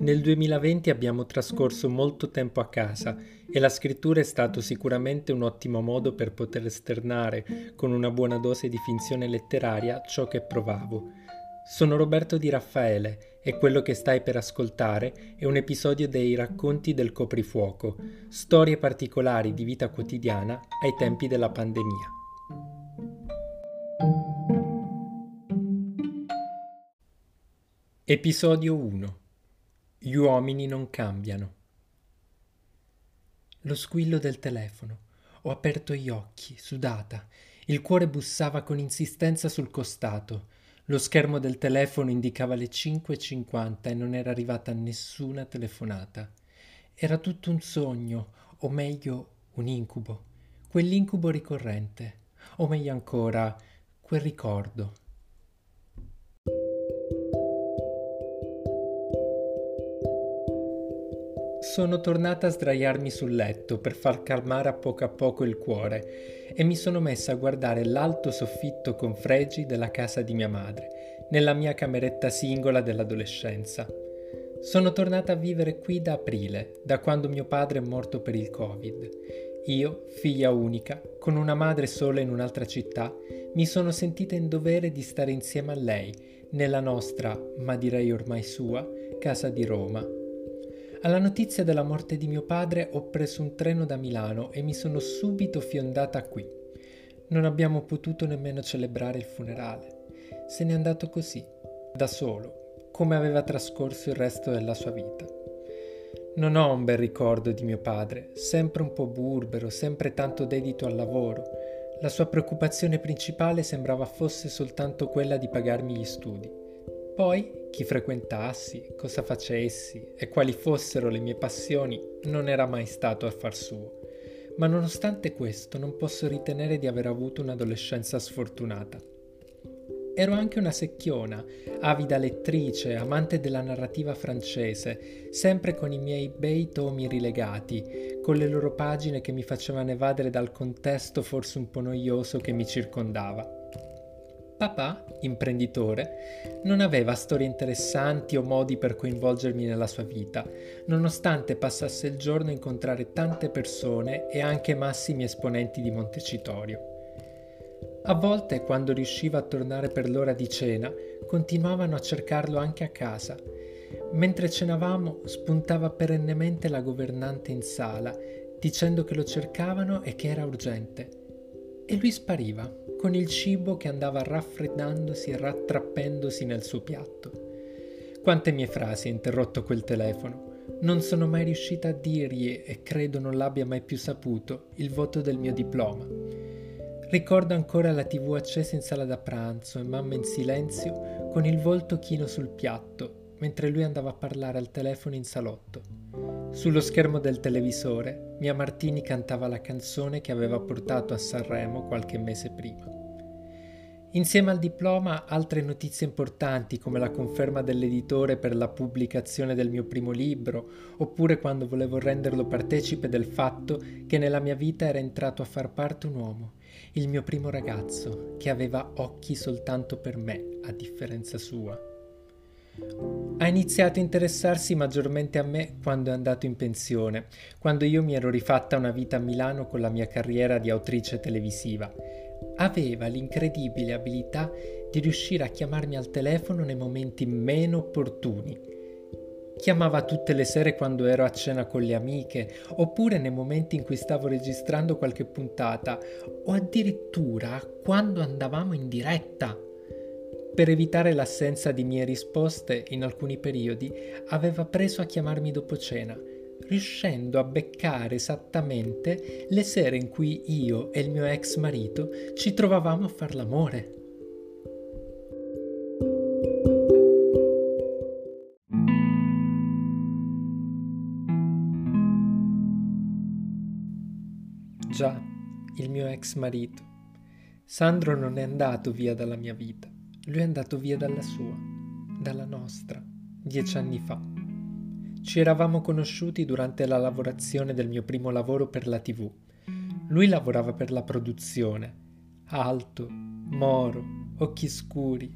Nel 2020 abbiamo trascorso molto tempo a casa e la scrittura è stato sicuramente un ottimo modo per poter esternare, con una buona dose di finzione letteraria, ciò che provavo. Sono Roberto Di Raffaele e quello che stai per ascoltare è un episodio dei Racconti del coprifuoco, storie particolari di vita quotidiana ai tempi della pandemia. Episodio 1 gli uomini non cambiano. Lo squillo del telefono. Ho aperto gli occhi, sudata. Il cuore bussava con insistenza sul costato. Lo schermo del telefono indicava le 5.50 e non era arrivata nessuna telefonata. Era tutto un sogno, o meglio un incubo. Quell'incubo ricorrente, o meglio ancora, quel ricordo. Sono tornata a sdraiarmi sul letto per far calmare a poco a poco il cuore e mi sono messa a guardare l'alto soffitto con fregi della casa di mia madre, nella mia cameretta singola dell'adolescenza. Sono tornata a vivere qui da aprile, da quando mio padre è morto per il Covid. Io, figlia unica, con una madre sola in un'altra città, mi sono sentita in dovere di stare insieme a lei, nella nostra, ma direi ormai sua, casa di Roma, alla notizia della morte di mio padre ho preso un treno da Milano e mi sono subito fiondata qui. Non abbiamo potuto nemmeno celebrare il funerale. Se n'è andato così, da solo, come aveva trascorso il resto della sua vita. Non ho un bel ricordo di mio padre, sempre un po' burbero, sempre tanto dedito al lavoro. La sua preoccupazione principale sembrava fosse soltanto quella di pagarmi gli studi. Poi chi frequentassi, cosa facessi e quali fossero le mie passioni non era mai stato affar suo. Ma nonostante questo non posso ritenere di aver avuto un'adolescenza sfortunata. Ero anche una secchiona, avida lettrice, amante della narrativa francese, sempre con i miei bei tomi rilegati, con le loro pagine che mi facevano evadere dal contesto forse un po' noioso che mi circondava. Papà, imprenditore, non aveva storie interessanti o modi per coinvolgermi nella sua vita, nonostante passasse il giorno a incontrare tante persone e anche massimi esponenti di Montecitorio. A volte, quando riusciva a tornare per l'ora di cena, continuavano a cercarlo anche a casa. Mentre cenavamo, spuntava perennemente la governante in sala, dicendo che lo cercavano e che era urgente. E lui spariva con il cibo che andava raffreddandosi e rattrappendosi nel suo piatto. Quante mie frasi ha interrotto quel telefono. Non sono mai riuscita a dirgli, e credo non l'abbia mai più saputo, il voto del mio diploma. Ricordo ancora la tv accesa in sala da pranzo e mamma in silenzio con il volto chino sul piatto, mentre lui andava a parlare al telefono in salotto. Sullo schermo del televisore, Mia Martini cantava la canzone che aveva portato a Sanremo qualche mese prima. Insieme al diploma altre notizie importanti come la conferma dell'editore per la pubblicazione del mio primo libro, oppure quando volevo renderlo partecipe del fatto che nella mia vita era entrato a far parte un uomo, il mio primo ragazzo, che aveva occhi soltanto per me, a differenza sua. Ha iniziato a interessarsi maggiormente a me quando è andato in pensione, quando io mi ero rifatta una vita a Milano con la mia carriera di autrice televisiva. Aveva l'incredibile abilità di riuscire a chiamarmi al telefono nei momenti meno opportuni. Chiamava tutte le sere quando ero a cena con le amiche, oppure nei momenti in cui stavo registrando qualche puntata, o addirittura quando andavamo in diretta. Per evitare l'assenza di mie risposte in alcuni periodi, aveva preso a chiamarmi dopo cena, riuscendo a beccare esattamente le sere in cui io e il mio ex marito ci trovavamo a far l'amore. Già, il mio ex marito. Sandro non è andato via dalla mia vita lui è andato via dalla sua, dalla nostra, dieci anni fa. Ci eravamo conosciuti durante la lavorazione del mio primo lavoro per la TV. Lui lavorava per la produzione, alto, moro, occhi scuri,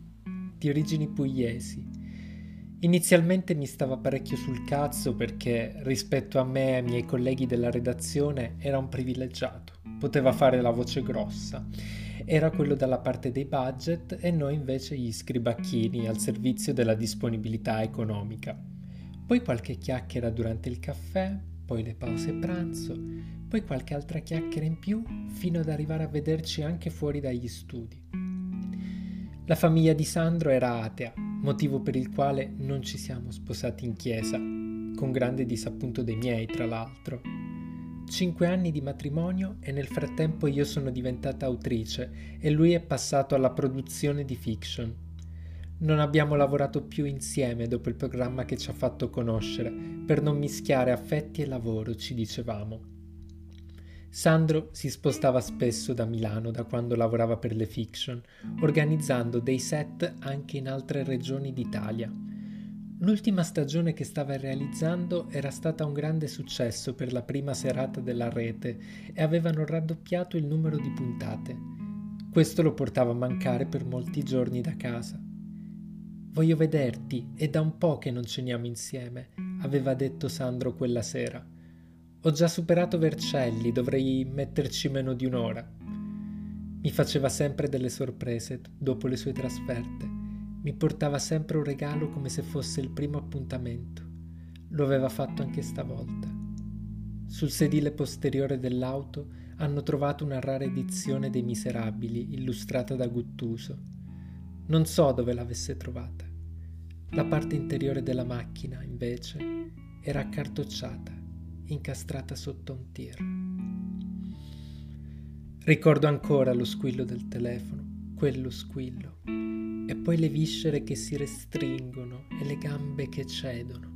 di origini pugliesi. Inizialmente mi stava parecchio sul cazzo perché rispetto a me e ai miei colleghi della redazione era un privilegiato, poteva fare la voce grossa. Era quello dalla parte dei budget e noi invece gli scribacchini al servizio della disponibilità economica. Poi qualche chiacchiera durante il caffè, poi le pause pranzo, poi qualche altra chiacchiera in più fino ad arrivare a vederci anche fuori dagli studi. La famiglia di Sandro era atea, motivo per il quale non ci siamo sposati in chiesa, con grande disappunto dei miei, tra l'altro. Cinque anni di matrimonio e nel frattempo io sono diventata autrice e lui è passato alla produzione di fiction. Non abbiamo lavorato più insieme dopo il programma che ci ha fatto conoscere, per non mischiare affetti e lavoro, ci dicevamo. Sandro si spostava spesso da Milano da quando lavorava per le fiction, organizzando dei set anche in altre regioni d'Italia. L'ultima stagione che stava realizzando era stata un grande successo per la prima serata della rete e avevano raddoppiato il numero di puntate. Questo lo portava a mancare per molti giorni da casa. Voglio vederti, è da un po' che non ceniamo insieme, aveva detto Sandro quella sera. Ho già superato Vercelli, dovrei metterci meno di un'ora. Mi faceva sempre delle sorprese dopo le sue trasferte. Mi portava sempre un regalo come se fosse il primo appuntamento. Lo aveva fatto anche stavolta. Sul sedile posteriore dell'auto hanno trovato una rara edizione dei Miserabili illustrata da Guttuso. Non so dove l'avesse trovata. La parte interiore della macchina, invece, era accartocciata incastrata sotto un tir. Ricordo ancora lo squillo del telefono, quello squillo, e poi le viscere che si restringono e le gambe che cedono.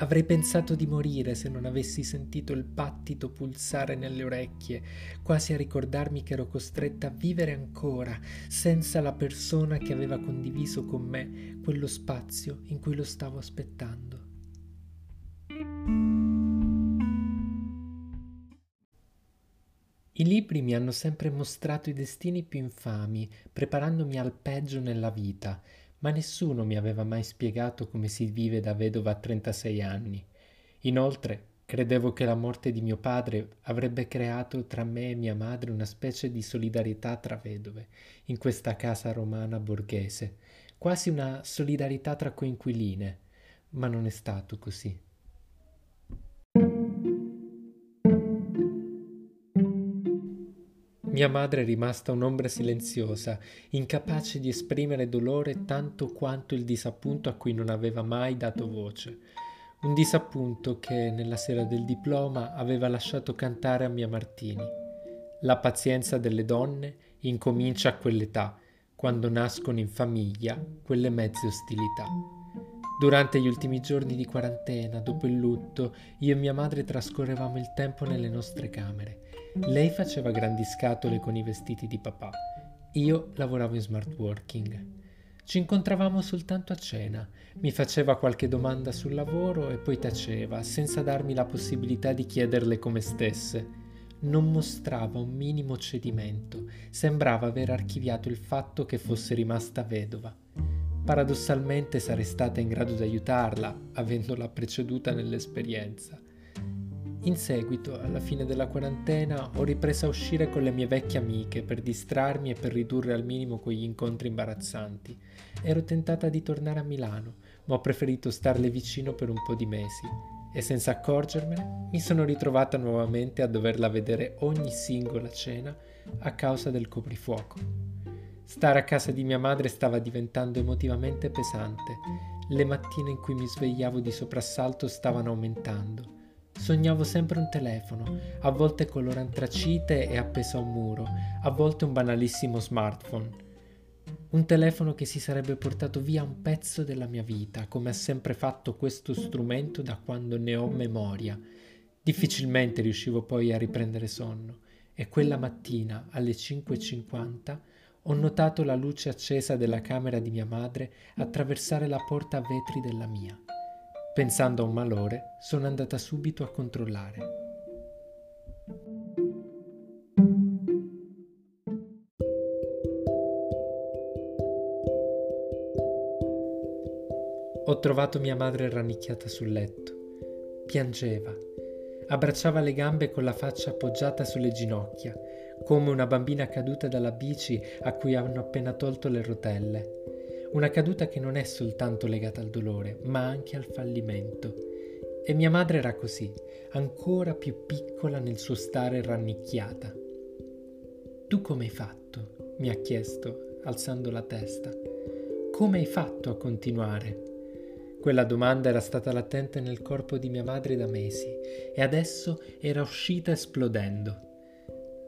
Avrei pensato di morire se non avessi sentito il battito pulsare nelle orecchie, quasi a ricordarmi che ero costretta a vivere ancora senza la persona che aveva condiviso con me quello spazio in cui lo stavo aspettando. I libri mi hanno sempre mostrato i destini più infami, preparandomi al peggio nella vita, ma nessuno mi aveva mai spiegato come si vive da vedova a 36 anni. Inoltre, credevo che la morte di mio padre avrebbe creato tra me e mia madre una specie di solidarietà tra vedove, in questa casa romana borghese, quasi una solidarietà tra coinquiline, ma non è stato così. Mia madre è rimasta un'ombra silenziosa, incapace di esprimere dolore tanto quanto il disappunto a cui non aveva mai dato voce. Un disappunto che nella sera del diploma aveva lasciato cantare a mia Martini. La pazienza delle donne incomincia a quell'età, quando nascono in famiglia quelle mezze ostilità. Durante gli ultimi giorni di quarantena, dopo il lutto, io e mia madre trascorrevamo il tempo nelle nostre camere lei faceva grandi scatole con i vestiti di papà. Io lavoravo in smart working. Ci incontravamo soltanto a cena. Mi faceva qualche domanda sul lavoro e poi taceva, senza darmi la possibilità di chiederle come stesse. Non mostrava un minimo cedimento, sembrava aver archiviato il fatto che fosse rimasta vedova. Paradossalmente sarei stata in grado di aiutarla, avendola preceduta nell'esperienza. In seguito, alla fine della quarantena, ho ripreso a uscire con le mie vecchie amiche per distrarmi e per ridurre al minimo quegli incontri imbarazzanti. Ero tentata di tornare a Milano, ma ho preferito starle vicino per un po' di mesi e senza accorgermene mi sono ritrovata nuovamente a doverla vedere ogni singola cena a causa del coprifuoco. Stare a casa di mia madre stava diventando emotivamente pesante. Le mattine in cui mi svegliavo di soprassalto stavano aumentando Sognavo sempre un telefono, a volte color antracite e appeso a un muro, a volte un banalissimo smartphone. Un telefono che si sarebbe portato via un pezzo della mia vita, come ha sempre fatto questo strumento da quando ne ho memoria. Difficilmente riuscivo poi a riprendere sonno e quella mattina alle 5.50 ho notato la luce accesa della camera di mia madre attraversare la porta a vetri della mia. Pensando a un malore, sono andata subito a controllare. Ho trovato mia madre rannicchiata sul letto. Piangeva. Abbracciava le gambe con la faccia appoggiata sulle ginocchia, come una bambina caduta dalla bici a cui hanno appena tolto le rotelle. Una caduta che non è soltanto legata al dolore, ma anche al fallimento. E mia madre era così, ancora più piccola nel suo stare rannicchiata. Tu come hai fatto? mi ha chiesto, alzando la testa. Come hai fatto a continuare? Quella domanda era stata latente nel corpo di mia madre da mesi e adesso era uscita esplodendo.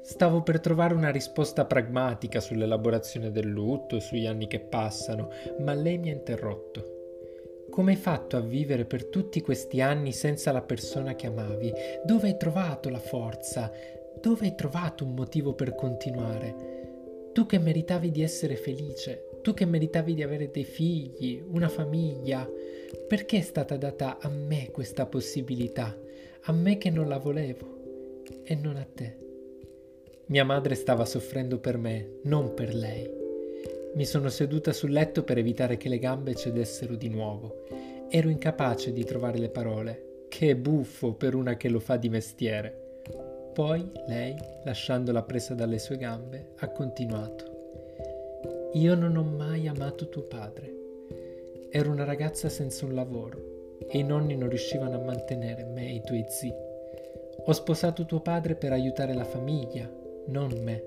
Stavo per trovare una risposta pragmatica sull'elaborazione del lutto e sugli anni che passano, ma lei mi ha interrotto. Come hai fatto a vivere per tutti questi anni senza la persona che amavi? Dove hai trovato la forza? Dove hai trovato un motivo per continuare? Tu che meritavi di essere felice, tu che meritavi di avere dei figli, una famiglia, perché è stata data a me questa possibilità? A me che non la volevo e non a te. Mia madre stava soffrendo per me, non per lei. Mi sono seduta sul letto per evitare che le gambe cedessero di nuovo. Ero incapace di trovare le parole. Che buffo per una che lo fa di mestiere. Poi lei, lasciandola presa dalle sue gambe, ha continuato. Io non ho mai amato tuo padre. Ero una ragazza senza un lavoro e i nonni non riuscivano a mantenere me e i tuoi zii. Ho sposato tuo padre per aiutare la famiglia, non me.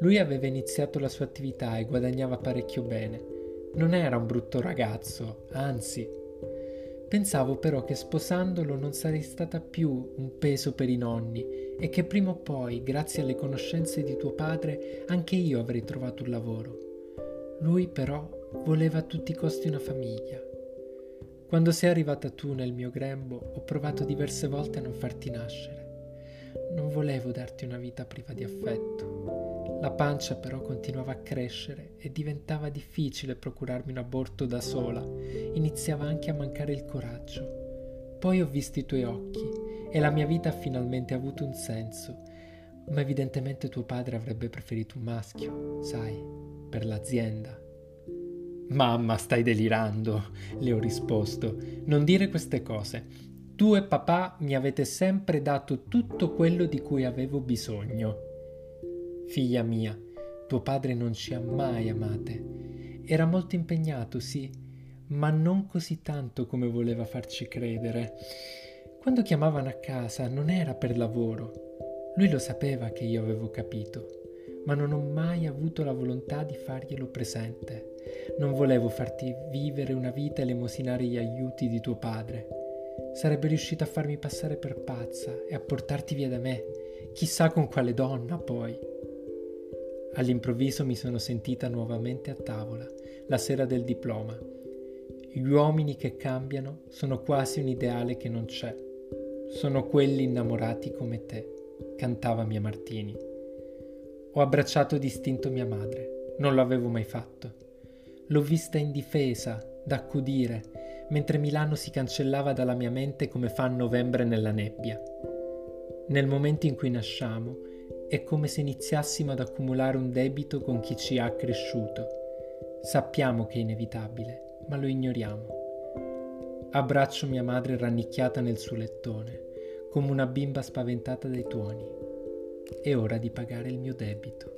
Lui aveva iniziato la sua attività e guadagnava parecchio bene. Non era un brutto ragazzo, anzi. Pensavo però che sposandolo non sarei stata più un peso per i nonni e che prima o poi, grazie alle conoscenze di tuo padre, anche io avrei trovato un lavoro. Lui però voleva a tutti i costi una famiglia. Quando sei arrivata tu nel mio grembo, ho provato diverse volte a non farti nascere. Non volevo darti una vita priva di affetto. La pancia però continuava a crescere e diventava difficile procurarmi un aborto da sola. Iniziava anche a mancare il coraggio. Poi ho visto i tuoi occhi e la mia vita ha finalmente avuto un senso. Ma evidentemente tuo padre avrebbe preferito un maschio, sai, per l'azienda. Mamma, stai delirando, le ho risposto. Non dire queste cose. Tu e papà mi avete sempre dato tutto quello di cui avevo bisogno. Figlia mia, tuo padre non ci ha mai amate. Era molto impegnato, sì, ma non così tanto come voleva farci credere. Quando chiamavano a casa non era per lavoro. Lui lo sapeva che io avevo capito, ma non ho mai avuto la volontà di farglielo presente. Non volevo farti vivere una vita e elemosinare gli aiuti di tuo padre. Sarebbe riuscito a farmi passare per pazza e a portarti via da me, chissà con quale donna poi. All'improvviso mi sono sentita nuovamente a tavola, la sera del diploma. Gli uomini che cambiano sono quasi un ideale che non c'è. Sono quelli innamorati come te, cantava mia Martini. Ho abbracciato distinto mia madre, non l'avevo mai fatto. L'ho vista indifesa, da accudire, mentre Milano si cancellava dalla mia mente come fa a novembre nella nebbia. Nel momento in cui nasciamo è come se iniziassimo ad accumulare un debito con chi ci ha cresciuto. Sappiamo che è inevitabile, ma lo ignoriamo. Abbraccio mia madre rannicchiata nel suo lettone, come una bimba spaventata dai tuoni. È ora di pagare il mio debito.